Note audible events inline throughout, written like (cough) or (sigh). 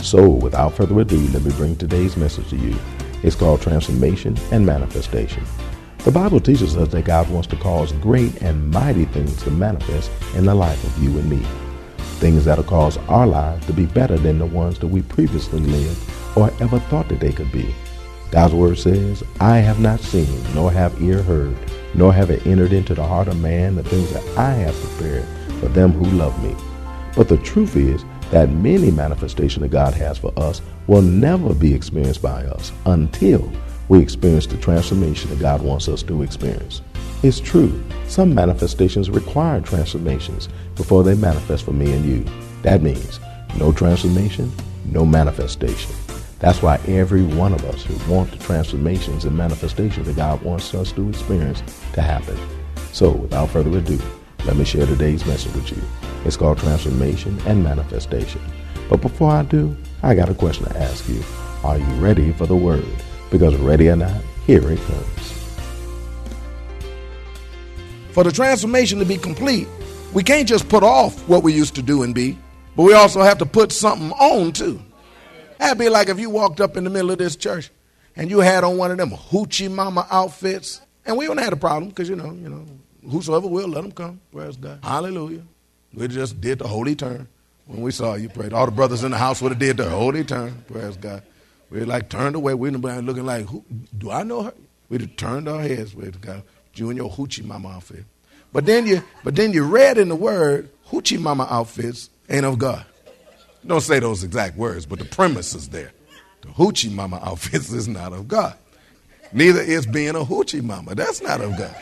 So, without further ado, let me bring today's message to you. It's called Transformation and Manifestation. The Bible teaches us that God wants to cause great and mighty things to manifest in the life of you and me. Things that'll cause our lives to be better than the ones that we previously lived or ever thought that they could be. God's word says, I have not seen, nor have ear heard, nor have it entered into the heart of man the things that I have prepared for them who love me. But the truth is, that many manifestation that God has for us will never be experienced by us until we experience the transformation that God wants us to experience. It's true, some manifestations require transformations before they manifest for me and you. That means no transformation, no manifestation. That's why every one of us who want the transformations and manifestations that God wants us to experience to happen. So, without further ado, let me share today's message with you. It's called Transformation and Manifestation. But before I do, I got a question to ask you. Are you ready for the word? Because ready or not, here it comes. For the transformation to be complete, we can't just put off what we used to do and be, but we also have to put something on too. That'd be like if you walked up in the middle of this church and you had on one of them hoochie mama outfits, and we wouldn't have a problem because you know, you know, whosoever will, let them come. Praise God. Hallelujah. We just did the holy turn when we saw you. Praise. All the brothers in the house would have did the holy turn. Praise God. We like turned away. We been looking like, who, do I know her? We'd have turned our heads. You and your hoochie mama outfit. But then you, but then you read in the word, hoochie mama outfits ain't of God. Don't say those exact words, but the premise is there. The hoochie mama (laughs) outfits is not of God. Neither is being a hoochie mama. That's not of God.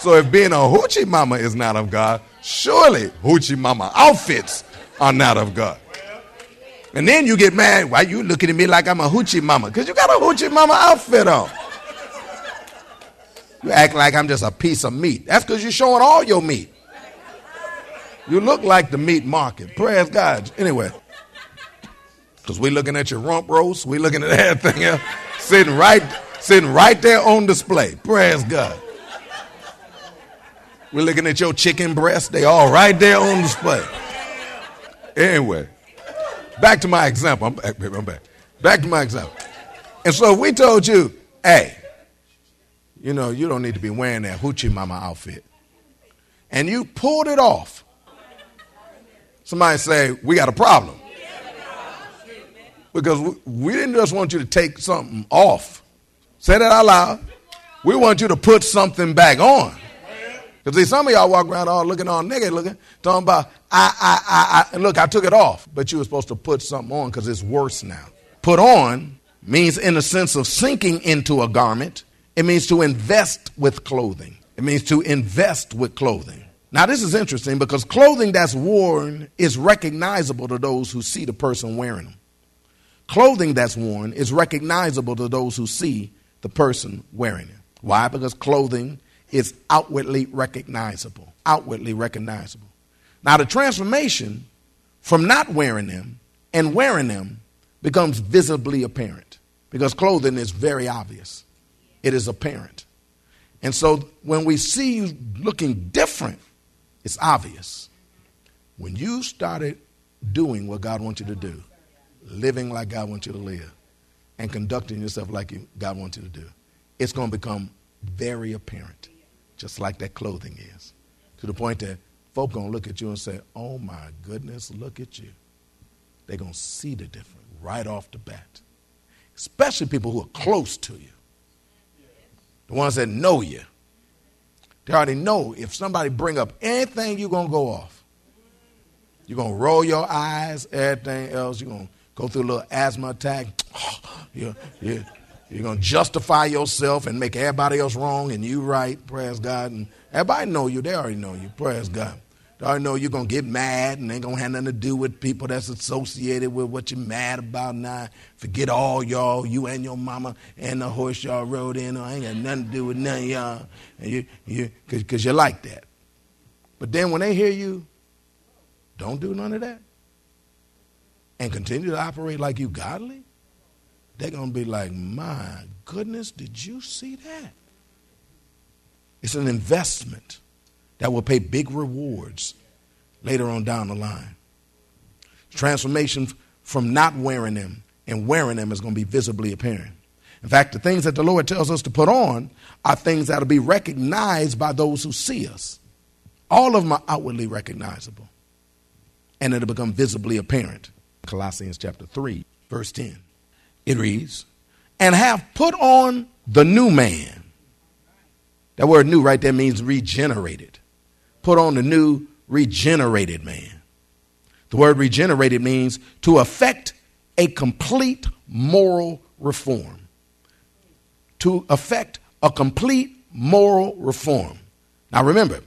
So if being a hoochie mama is not of God, surely hoochie mama outfits are not of God. And then you get mad. Why you looking at me like I'm a hoochie mama? Because you got a hoochie mama outfit on. You act like I'm just a piece of meat. That's because you're showing all your meat. You look like the meat market. Praise God. Anyway, because we looking at your rump roast, we looking at everything else, (laughs) sitting right, sitting right there on display. Praise God. We're looking at your chicken breast. They all right there on display. Anyway, back to my example. I'm back, baby, I'm back. Back to my example. And so if we told you, hey, you know, you don't need to be wearing that hoochie mama outfit. And you pulled it off. Somebody say, we got a problem. Because we, didn't just want you to take something off. Say that out loud. We want you to put something back on. Because see, some of y'all walk around all looking all naked, looking, talking about, I, I, I, I, look, I took it off, but you were supposed to put something on because it's worse now. Put on means in the sense of sinking into a garment. It means to invest with clothing. It means to invest with clothing. Now, this is interesting because clothing that's worn is recognizable to those who see the person wearing them. Clothing that's worn is recognizable to those who see the person wearing it. Why? Because clothing is outwardly recognizable. Outwardly recognizable. Now, the transformation from not wearing them and wearing them becomes visibly apparent because clothing is very obvious, it is apparent. And so, when we see you looking different, it's obvious. When you started doing what God wants you to do, living like God wants you to live, and conducting yourself like God wants you to do, it's going to become very apparent just like that clothing is. To the point that folk gonna look at you and say, Oh my goodness, look at you. they're to see the difference right off the bat. Especially people who are close to you, the ones that know you. They already know if somebody bring up anything, you're to go off. You're to roll your eyes, everything else. You're to go through a little asthma attack. (gasps) you're, you're, you're going to justify yourself and make everybody else wrong and you right. Praise God. And everybody know you. They already know you. Praise God. They already know you're going to get mad and ain't going to have nothing to do with people that's associated with what you're mad about now. Forget all y'all, you and your mama and the horse y'all rode in. I ain't got nothing to do with none of y'all. And you, you, Because you're like that. But then when they hear you, don't do none of that. And continue to operate like you godly. They're going to be like, my goodness, did you see that? It's an investment that will pay big rewards later on down the line. Transformation from not wearing them and wearing them is going to be visibly apparent. In fact, the things that the Lord tells us to put on are things that will be recognized by those who see us. All of them are outwardly recognizable and it'll become visibly apparent. Colossians chapter 3, verse 10. It reads, And have put on the new man. That word new right there means regenerated. Put on the new regenerated man. The word regenerated means to effect a complete moral reform. To effect a complete moral reform. Now remember,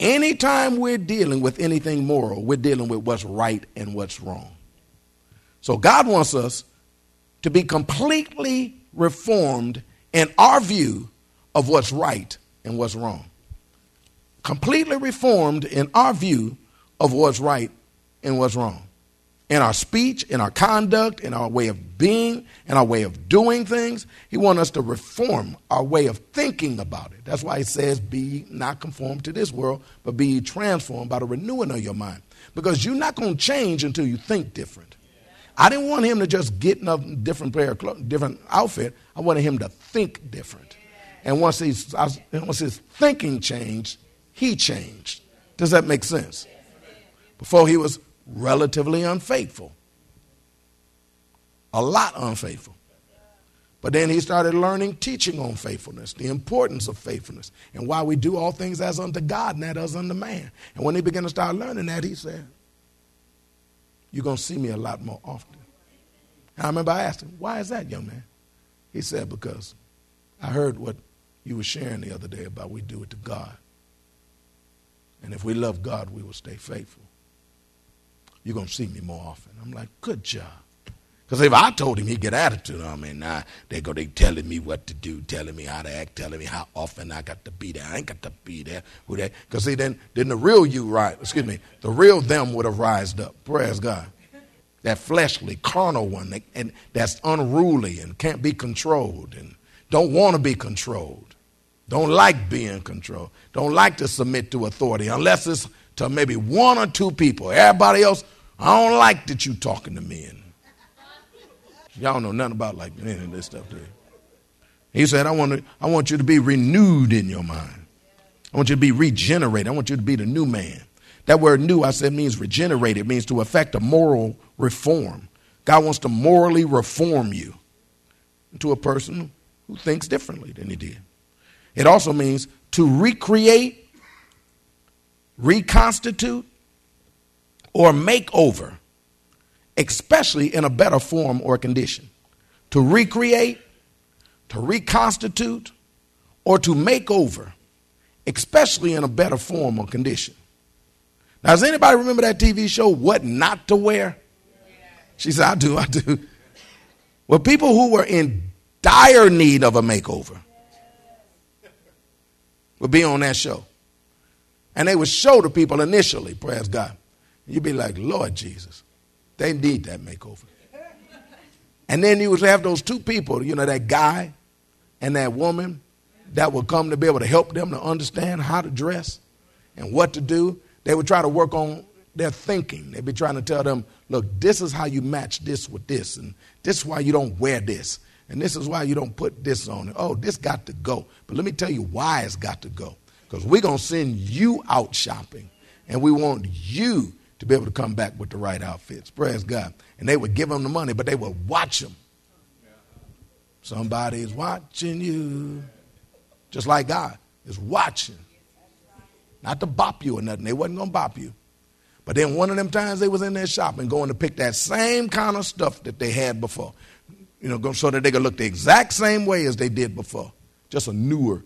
Anytime we're dealing with anything moral, we're dealing with what's right and what's wrong. So God wants us to be completely reformed in our view of what's right and what's wrong. Completely reformed in our view of what's right and what's wrong in our speech, in our conduct, in our way of being, in our way of doing things. He wants us to reform our way of thinking about it. That's why he says, Be not conformed to this world, but be transformed by the renewing of your mind. Because you're not going to change until you think different. I didn't want him to just get a different pair of different outfit. I wanted him to think different. And once, once his thinking changed, he changed. Does that make sense? Before he was relatively unfaithful. A lot unfaithful. But then he started learning teaching on faithfulness, the importance of faithfulness, and why we do all things as unto God, not as unto man. And when he began to start learning that, he said, You're going to see me a lot more often. And I remember I asked him, Why is that, young man? He said, Because I heard what you were sharing the other day about we do it to God. And if we love God, we will stay faithful you're going to see me more often. I'm like, good job. Because if I told him, he'd get attitude on me. Now they go, they telling me what to do, telling me how to act, telling me how often I got to be there. I ain't got to be there. Who that? Because see, then, then the real you, right? Excuse me, the real them would have rised up. Praise God. That fleshly, carnal one, that, and that's unruly and can't be controlled and don't want to be controlled. Don't like being controlled. Don't like to submit to authority unless it's to maybe one or two people. Everybody else I don't like that you talking to me. And y'all know nothing about like any of this stuff, do? He said, I want, to, I want you to be renewed in your mind. I want you to be regenerated. I want you to be the new man. That word new, I said, means regenerated. It means to effect a moral reform. God wants to morally reform you into a person who thinks differently than he did. It also means to recreate, reconstitute, or makeover, especially in a better form or condition. To recreate, to reconstitute, or to make over, especially in a better form or condition. Now, does anybody remember that TV show, What Not to Wear? She said, I do, I do. Well, people who were in dire need of a makeover would be on that show. And they would show the people initially, praise God. You'd be like, Lord Jesus, they need that makeover. And then you would have those two people, you know, that guy and that woman that would come to be able to help them to understand how to dress and what to do. They would try to work on their thinking. They'd be trying to tell them, look, this is how you match this with this, and this is why you don't wear this, and this is why you don't put this on. Oh, this got to go. But let me tell you why it's got to go. Because we're going to send you out shopping, and we want you to be able to come back with the right outfits. Praise God. And they would give them the money, but they would watch them. Somebody's watching you. Just like God is watching. Not to bop you or nothing. They wasn't going to bop you. But then one of them times they was in their shop and going to pick that same kind of stuff that they had before. You know, so that they could look the exact same way as they did before. Just a newer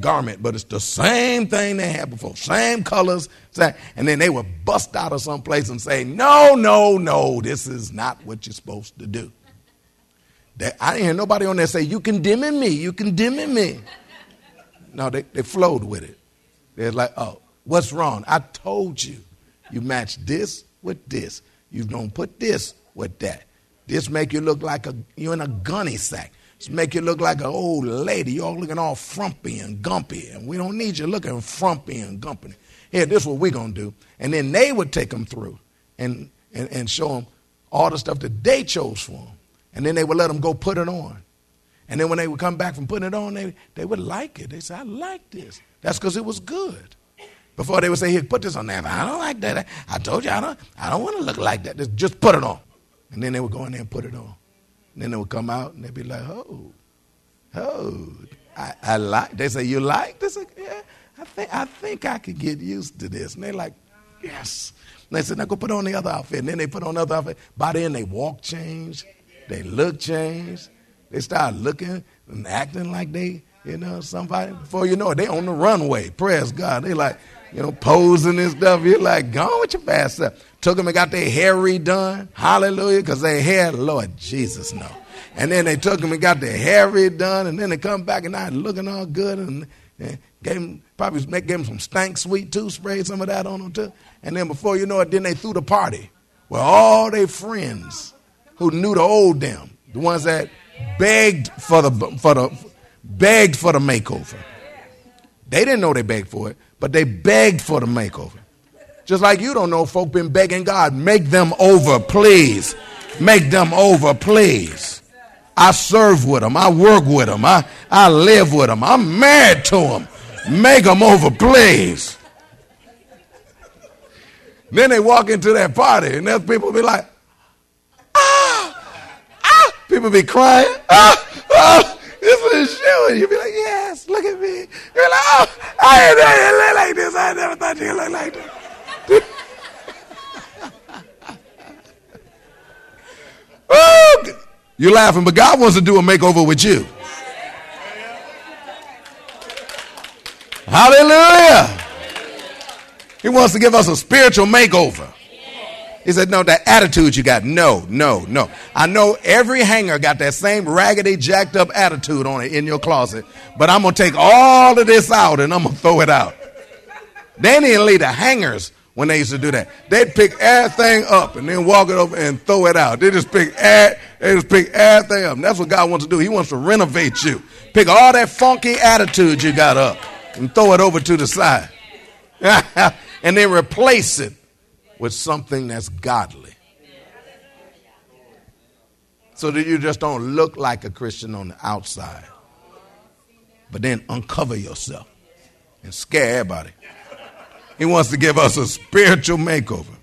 garment, but it's the same thing they had before, same colors, and then they would bust out of some place and say, "No, no, no, this is not what you're supposed to do." I didn't hear nobody on there say, "You condemning me? You condemning me?" No, they, they flowed with it. They're like, "Oh, what's wrong? I told you, you match this with this. You don't put this with that. This make you look like a you're in a gunny sack." Just make you look like an old lady. You're all looking all frumpy and gumpy, and we don't need you looking frumpy and gumpy. Here, this is what we're going to do. And then they would take them through and, and, and show them all the stuff that they chose for them. And then they would let them go put it on. And then when they would come back from putting it on, they, they would like it. They say, I like this. That's because it was good. Before they would say, here, put this on there. I don't like that. I told you I don't, I don't want to look like that. Just put it on. And then they would go in there and put it on. And then they would come out and they'd be like, oh, oh, I, I like. They say, you like this? Yeah, I think I think I could get used to this. And they're like, yes. And they said, now go put on the other outfit. And then they put on the other outfit. By then they walk changed, they look changed. They start looking and acting like they, you know, somebody. Before you know it, they on the runway. Praise God. They like, you know, posing and stuff. You're like, gone with your fast stuff. Took them and got their hair redone. Hallelujah. Because their hair, Lord Jesus, no. And then they took them and got their hair redone. And then they come back and now looking all good. And, and gave them, probably gave them some stank sweet too. Sprayed some of that on them too. And then before you know it, then they threw the party. Where all their friends who knew the old them, the ones that begged for the, for the, begged for the makeover. They didn't know they begged for it, but they begged for the makeover. Just like you don't know, folk been begging God, make them over, please. Make them over, please. I serve with them. I work with them. I, I live with them. I'm married to them. Make them over, please. Then they walk into that party, and there's people be like, ah, ah. People be crying, ah. This is you. And you be like, yes, look at me. You're like, oh, I didn't you look like this. I never thought you looked like this. (laughs) oh, you're laughing, but God wants to do a makeover with you. Hallelujah. He wants to give us a spiritual makeover. He said, No, that attitude you got. No, no, no. I know every hanger got that same raggedy, jacked up attitude on it in your closet, but I'm going to take all of this out and I'm going to throw it out. They didn't leave the hangers when they used to do that. They'd pick everything up and then walk it over and throw it out. They just pick they just pick everything up. And that's what God wants to do. He wants to renovate you. Pick all that funky attitude you got up and throw it over to the side. (laughs) and then replace it with something that's godly. So that you just don't look like a Christian on the outside. But then uncover yourself and scare everybody. He wants to give us a spiritual makeover.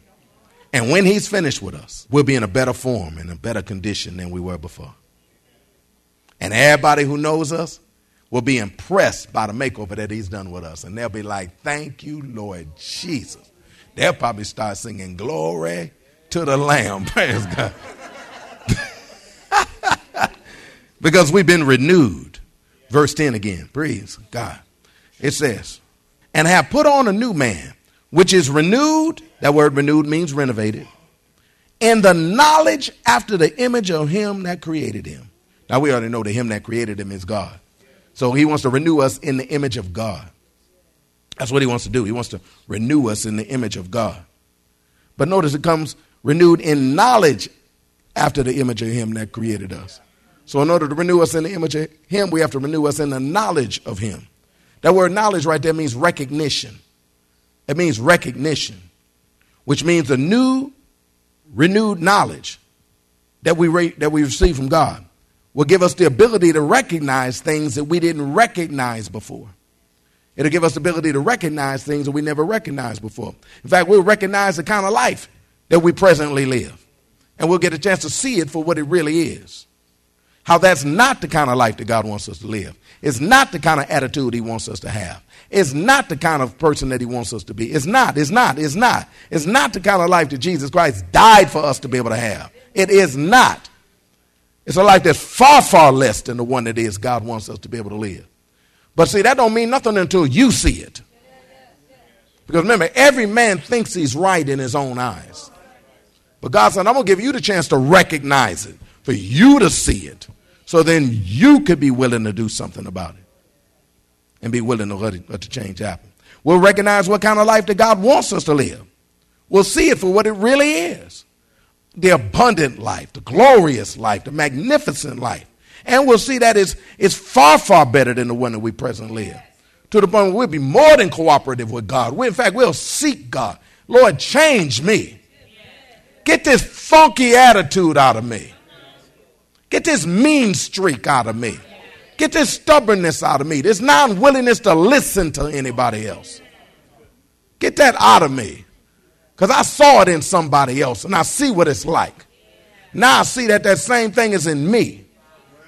And when he's finished with us, we'll be in a better form and a better condition than we were before. And everybody who knows us will be impressed by the makeover that he's done with us. And they'll be like, Thank you, Lord Jesus. They'll probably start singing, Glory to the Lamb. (laughs) Praise God. (laughs) because we've been renewed. Verse 10 again. Praise God. It says, and have put on a new man, which is renewed. That word renewed means renovated. In the knowledge after the image of him that created him. Now we already know that him that created him is God. So he wants to renew us in the image of God. That's what he wants to do. He wants to renew us in the image of God. But notice it comes renewed in knowledge after the image of him that created us. So in order to renew us in the image of him, we have to renew us in the knowledge of him. That word knowledge right there means recognition. It means recognition, which means a new, renewed knowledge that we, re- that we receive from God will give us the ability to recognize things that we didn't recognize before. It'll give us the ability to recognize things that we never recognized before. In fact, we'll recognize the kind of life that we presently live. And we'll get a chance to see it for what it really is. How that's not the kind of life that God wants us to live. It's not the kind of attitude He wants us to have. It's not the kind of person that He wants us to be. It's not, it's not, it's not. It's not the kind of life that Jesus Christ died for us to be able to have. It is not. It's a life that's far, far less than the one that is God wants us to be able to live. But see, that don't mean nothing until you see it. Because remember, every man thinks he's right in his own eyes. But God said, I'm going to give you the chance to recognize it, for you to see it, so then you could be willing to do something about it and be willing to let, it, let the change happen. We'll recognize what kind of life that God wants us to live. We'll see it for what it really is the abundant life, the glorious life, the magnificent life. And we'll see that it's, it's far, far better than the one that we presently live. To the point where we'll be more than cooperative with God. We, in fact, we'll seek God. Lord, change me. Get this funky attitude out of me. Get this mean streak out of me. Get this stubbornness out of me. This non willingness to listen to anybody else. Get that out of me. Because I saw it in somebody else and I see what it's like. Now I see that that same thing is in me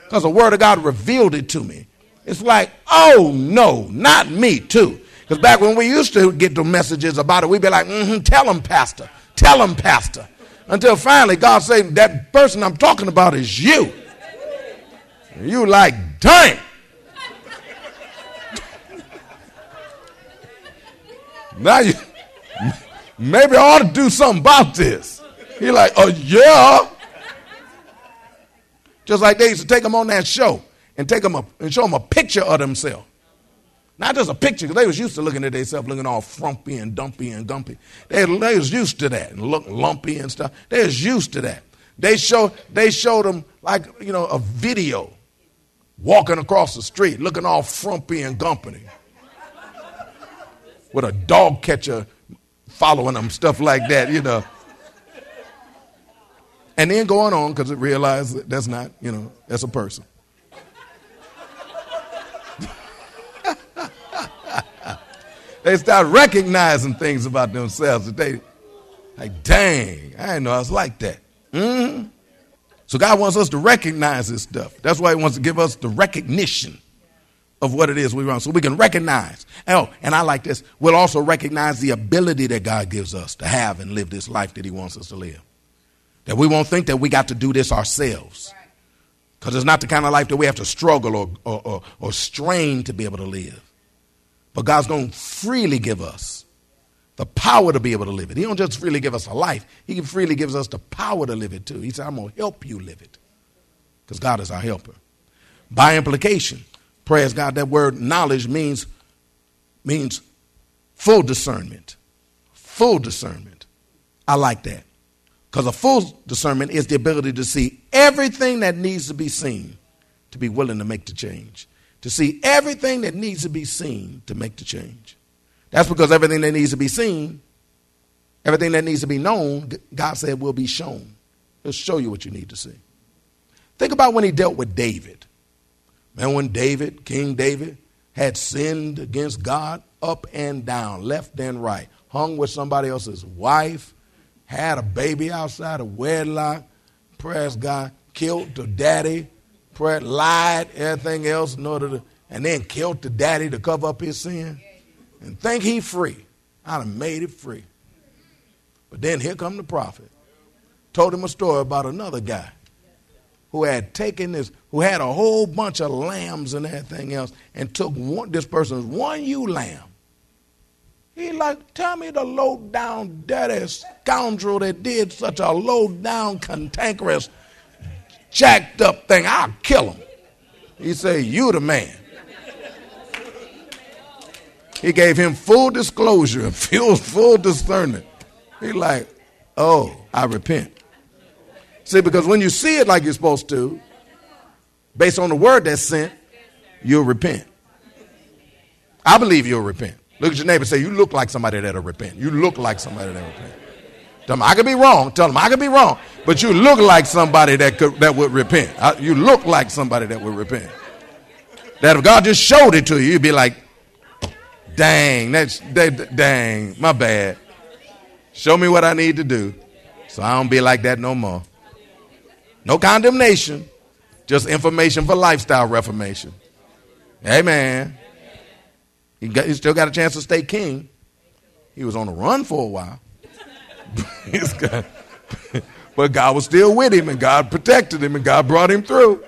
because the Word of God revealed it to me. It's like, oh no, not me too. Because back when we used to get the messages about it, we'd be like, mm-hmm, tell them, Pastor. Tell them, Pastor. Until finally God said, that person I'm talking about is you. And you like, dang. (laughs) now you (laughs) maybe I ought to do something about this. He like, oh yeah. Just like they used to take them on that show and take them and show them a picture of themselves. Not just a picture, because they was used to looking at themselves looking all frumpy and dumpy and gumpy. They, they was used to that and look lumpy and stuff. They was used to that. They show they showed them like you know a video walking across the street looking all frumpy and gumpy with a dog catcher following them, stuff like that, you know. And then going on because it realized that that's not, you know, that's a person. (laughs) they start recognizing things about themselves that they, like, dang, I didn't know I was like that. Mm-hmm. So God wants us to recognize this stuff. That's why He wants to give us the recognition of what it is we run, so we can recognize. Oh, and I like this. We'll also recognize the ability that God gives us to have and live this life that He wants us to live. That we won't think that we got to do this ourselves. Because it's not the kind of life that we have to struggle or, or, or, or strain to be able to live. But God's going to freely give us the power to be able to live it. He don't just freely give us a life, He freely gives us the power to live it too. He said, I'm going to help you live it. Because God is our helper. By implication, praise God, that word knowledge means, means full discernment. Full discernment. I like that. Because a full discernment is the ability to see everything that needs to be seen to be willing to make the change. To see everything that needs to be seen to make the change. That's because everything that needs to be seen, everything that needs to be known, God said will be shown. He'll show you what you need to see. Think about when he dealt with David. Man, when David, King David, had sinned against God up and down, left and right, hung with somebody else's wife, had a baby outside of wedlock, praise God, killed the daddy, prayer, lied, everything else in order to, and then killed the daddy to cover up his sin, and think he free. I'd have made it free. But then here come the prophet. Told him a story about another guy who had taken this, who had a whole bunch of lambs and everything else, and took one, this person's one ewe lamb he like, tell me the low down, dirty scoundrel that did such a low down, cantankerous, jacked up thing. I'll kill him. He said, You the man. He gave him full disclosure (laughs) full, full discernment. He like, oh, I repent. See, because when you see it like you're supposed to, based on the word that's sent, you'll repent. I believe you'll repent. Look at your neighbor say, You look like somebody that'll repent. You look like somebody that'll repent. Tell them, I could be wrong. Tell them, I could be wrong. But you look like somebody that, could, that would repent. Uh, you look like somebody that would repent. That if God just showed it to you, you'd be like, Dang, that's that, dang, my bad. Show me what I need to do so I don't be like that no more. No condemnation, just information for lifestyle reformation. Amen. He, got, he still got a chance to stay king. He was on the run for a while. (laughs) (laughs) but God was still with him, and God protected him, and God brought him through.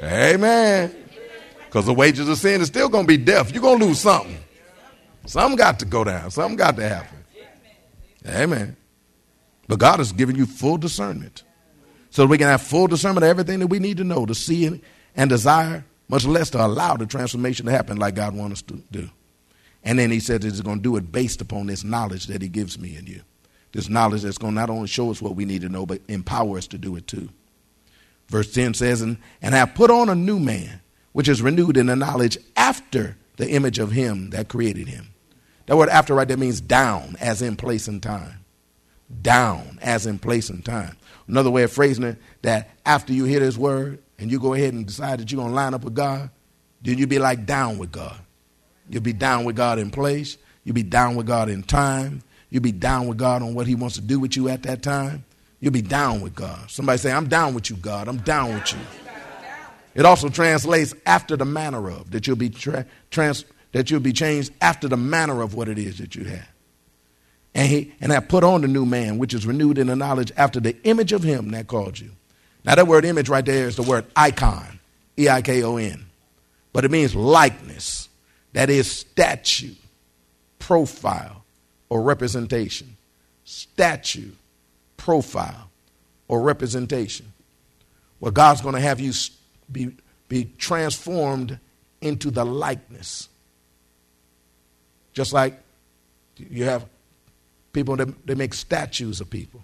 Amen. Because the wages of sin is still going to be death. You're going to lose something. Something got to go down. Something got to happen. Amen. But God has given you full discernment. So we can have full discernment of everything that we need to know, to see and desire, much less to allow the transformation to happen like God wants us to do. And then he said he's going to do it based upon this knowledge that he gives me and you. This knowledge that's going to not only show us what we need to know, but empower us to do it too. Verse 10 says, And, and have put on a new man, which is renewed in the knowledge after the image of him that created him. That word after right there means down, as in place and time. Down, as in place and time. Another way of phrasing it, that after you hear this word and you go ahead and decide that you're going to line up with God, then you be like down with God. You'll be down with God in place. You'll be down with God in time. You'll be down with God on what He wants to do with you at that time. You'll be down with God. Somebody say, I'm down with you, God. I'm down with you. It also translates after the manner of, that you'll be tra- trans- that you'll be changed after the manner of what it is that you have. And he and I put on the new man, which is renewed in the knowledge after the image of him that called you. Now that word image right there is the word icon, E I K O N. But it means likeness. That is statue, profile, or representation. Statue, profile, or representation. Well, God's going to have you be, be transformed into the likeness. Just like you have people that they make statues of people.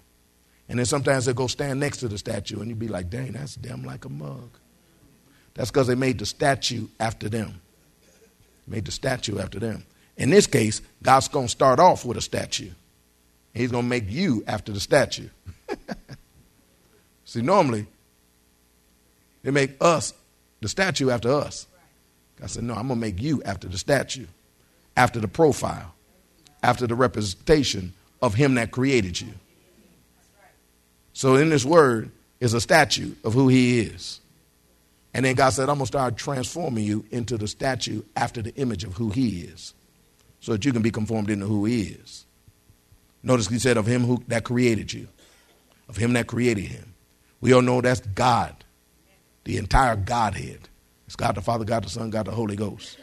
And then sometimes they go stand next to the statue and you'd be like, dang, that's damn like a mug. That's because they made the statue after them. Made the statue after them. In this case, God's going to start off with a statue. He's going to make you after the statue. (laughs) See, normally, they make us, the statue, after us. I said, no, I'm going to make you after the statue, after the profile, after the representation of Him that created you. So in this word is a statue of who He is. And then God said, I'm going to start transforming you into the statue after the image of who He is so that you can be conformed into who he is. Notice he said of him who that created you, of him that created him. We all know that's God, the entire Godhead. It's God the Father, God the Son, God the Holy Ghost.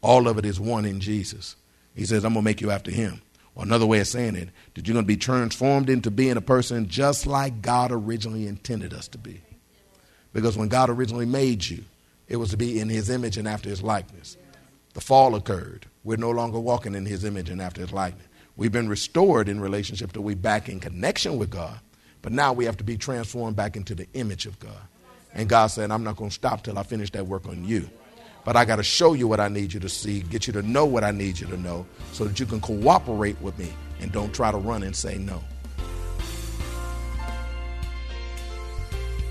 All of it is one in Jesus. He says, I'm going to make you after him. Or another way of saying it, that you're going to be transformed into being a person just like God originally intended us to be. Because when God originally made you, it was to be in his image and after his likeness. The fall occurred. We're no longer walking in his image and after his likeness. We've been restored in relationship to we back in connection with God, but now we have to be transformed back into the image of God. And God said, I'm not going to stop till I finish that work on you. But I got to show you what I need you to see, get you to know what I need you to know, so that you can cooperate with me and don't try to run and say no.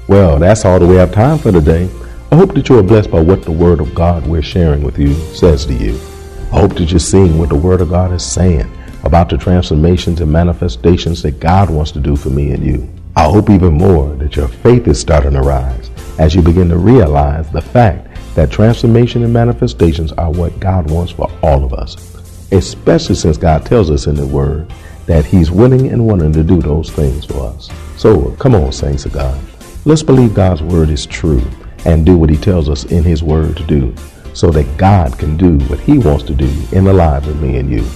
Well, that's all that we have time for today. I hope that you are blessed by what the Word of God we're sharing with you says to you. I hope that you're seeing what the Word of God is saying about the transformations and manifestations that God wants to do for me and you. I hope even more that your faith is starting to rise as you begin to realize the fact that transformation and manifestations are what God wants for all of us, especially since God tells us in the Word that He's willing and wanting to do those things for us. So come on, saints of God. Let's believe God's Word is true and do what He tells us in His Word to do so that God can do what He wants to do in the lives of me and you.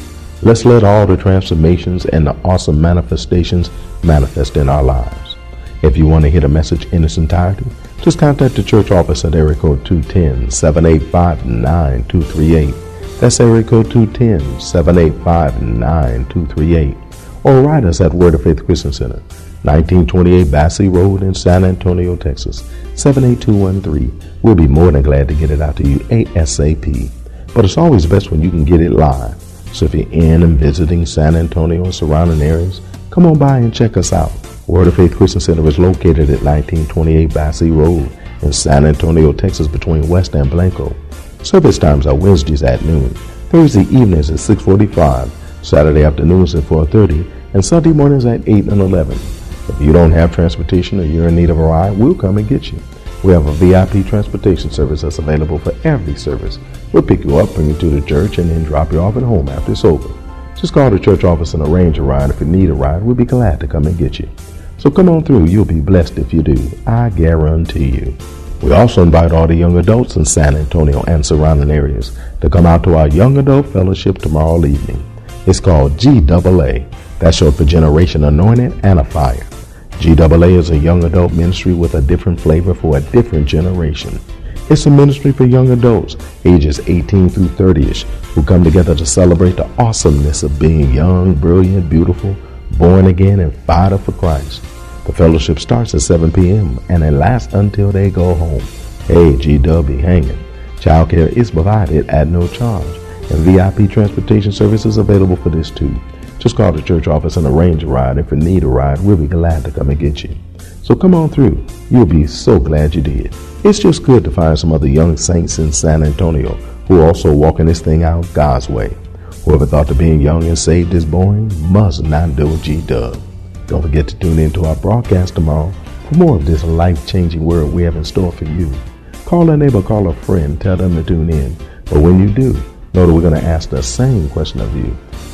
Let's let all the transformations and the awesome manifestations manifest in our lives. If you want to hear the message in its entirety, just contact the church office at area code 210-785-9238. That's area code 210-785-9238. Or write us at Word of Faith Christian Center, 1928 Basse Road in San Antonio, Texas, 78213. We'll be more than glad to get it out to you ASAP. But it's always best when you can get it live. So if you're in and visiting San Antonio and surrounding areas, come on by and check us out. Word of Faith Christian Center is located at 1928 Basse Road in San Antonio, Texas, between West and Blanco. Service times are Wednesdays at noon, Thursday evenings at 645, Saturday afternoons at 4.30, and Sunday mornings at 8 and 11. If you don't have transportation or you're in need of a ride, we'll come and get you. We have a VIP transportation service that's available for every service. We'll pick you up, bring you to the church, and then drop you off at home after it's over. Just call the church office and arrange a ride. If you need a ride, we'll be glad to come and get you. So come on through. You'll be blessed if you do. I guarantee you. We also invite all the young adults in San Antonio and surrounding areas to come out to our Young Adult Fellowship tomorrow evening. It's called GAA. That's short for Generation Anointed and a Fire. GAA is a young adult ministry with a different flavor for a different generation. It's a ministry for young adults, ages 18 through 30ish, who come together to celebrate the awesomeness of being young, brilliant, beautiful, born again, and fired up for Christ. The fellowship starts at 7 p.m. and it lasts until they go home. Hey, GW hanging. Childcare is provided at no charge, and VIP transportation service is available for this too. Just call the church office and arrange a ride. If you need a ride, we'll be glad to come and get you. So come on through. You'll be so glad you did. It's just good to find some other young saints in San Antonio who are also walking this thing out God's way. Whoever thought that being young and saved is boring must not do a G-Dub. Don't forget to tune in to our broadcast tomorrow for more of this life-changing word we have in store for you. Call a neighbor, call a friend, tell them to tune in. But when you do, know that we're going to ask the same question of you.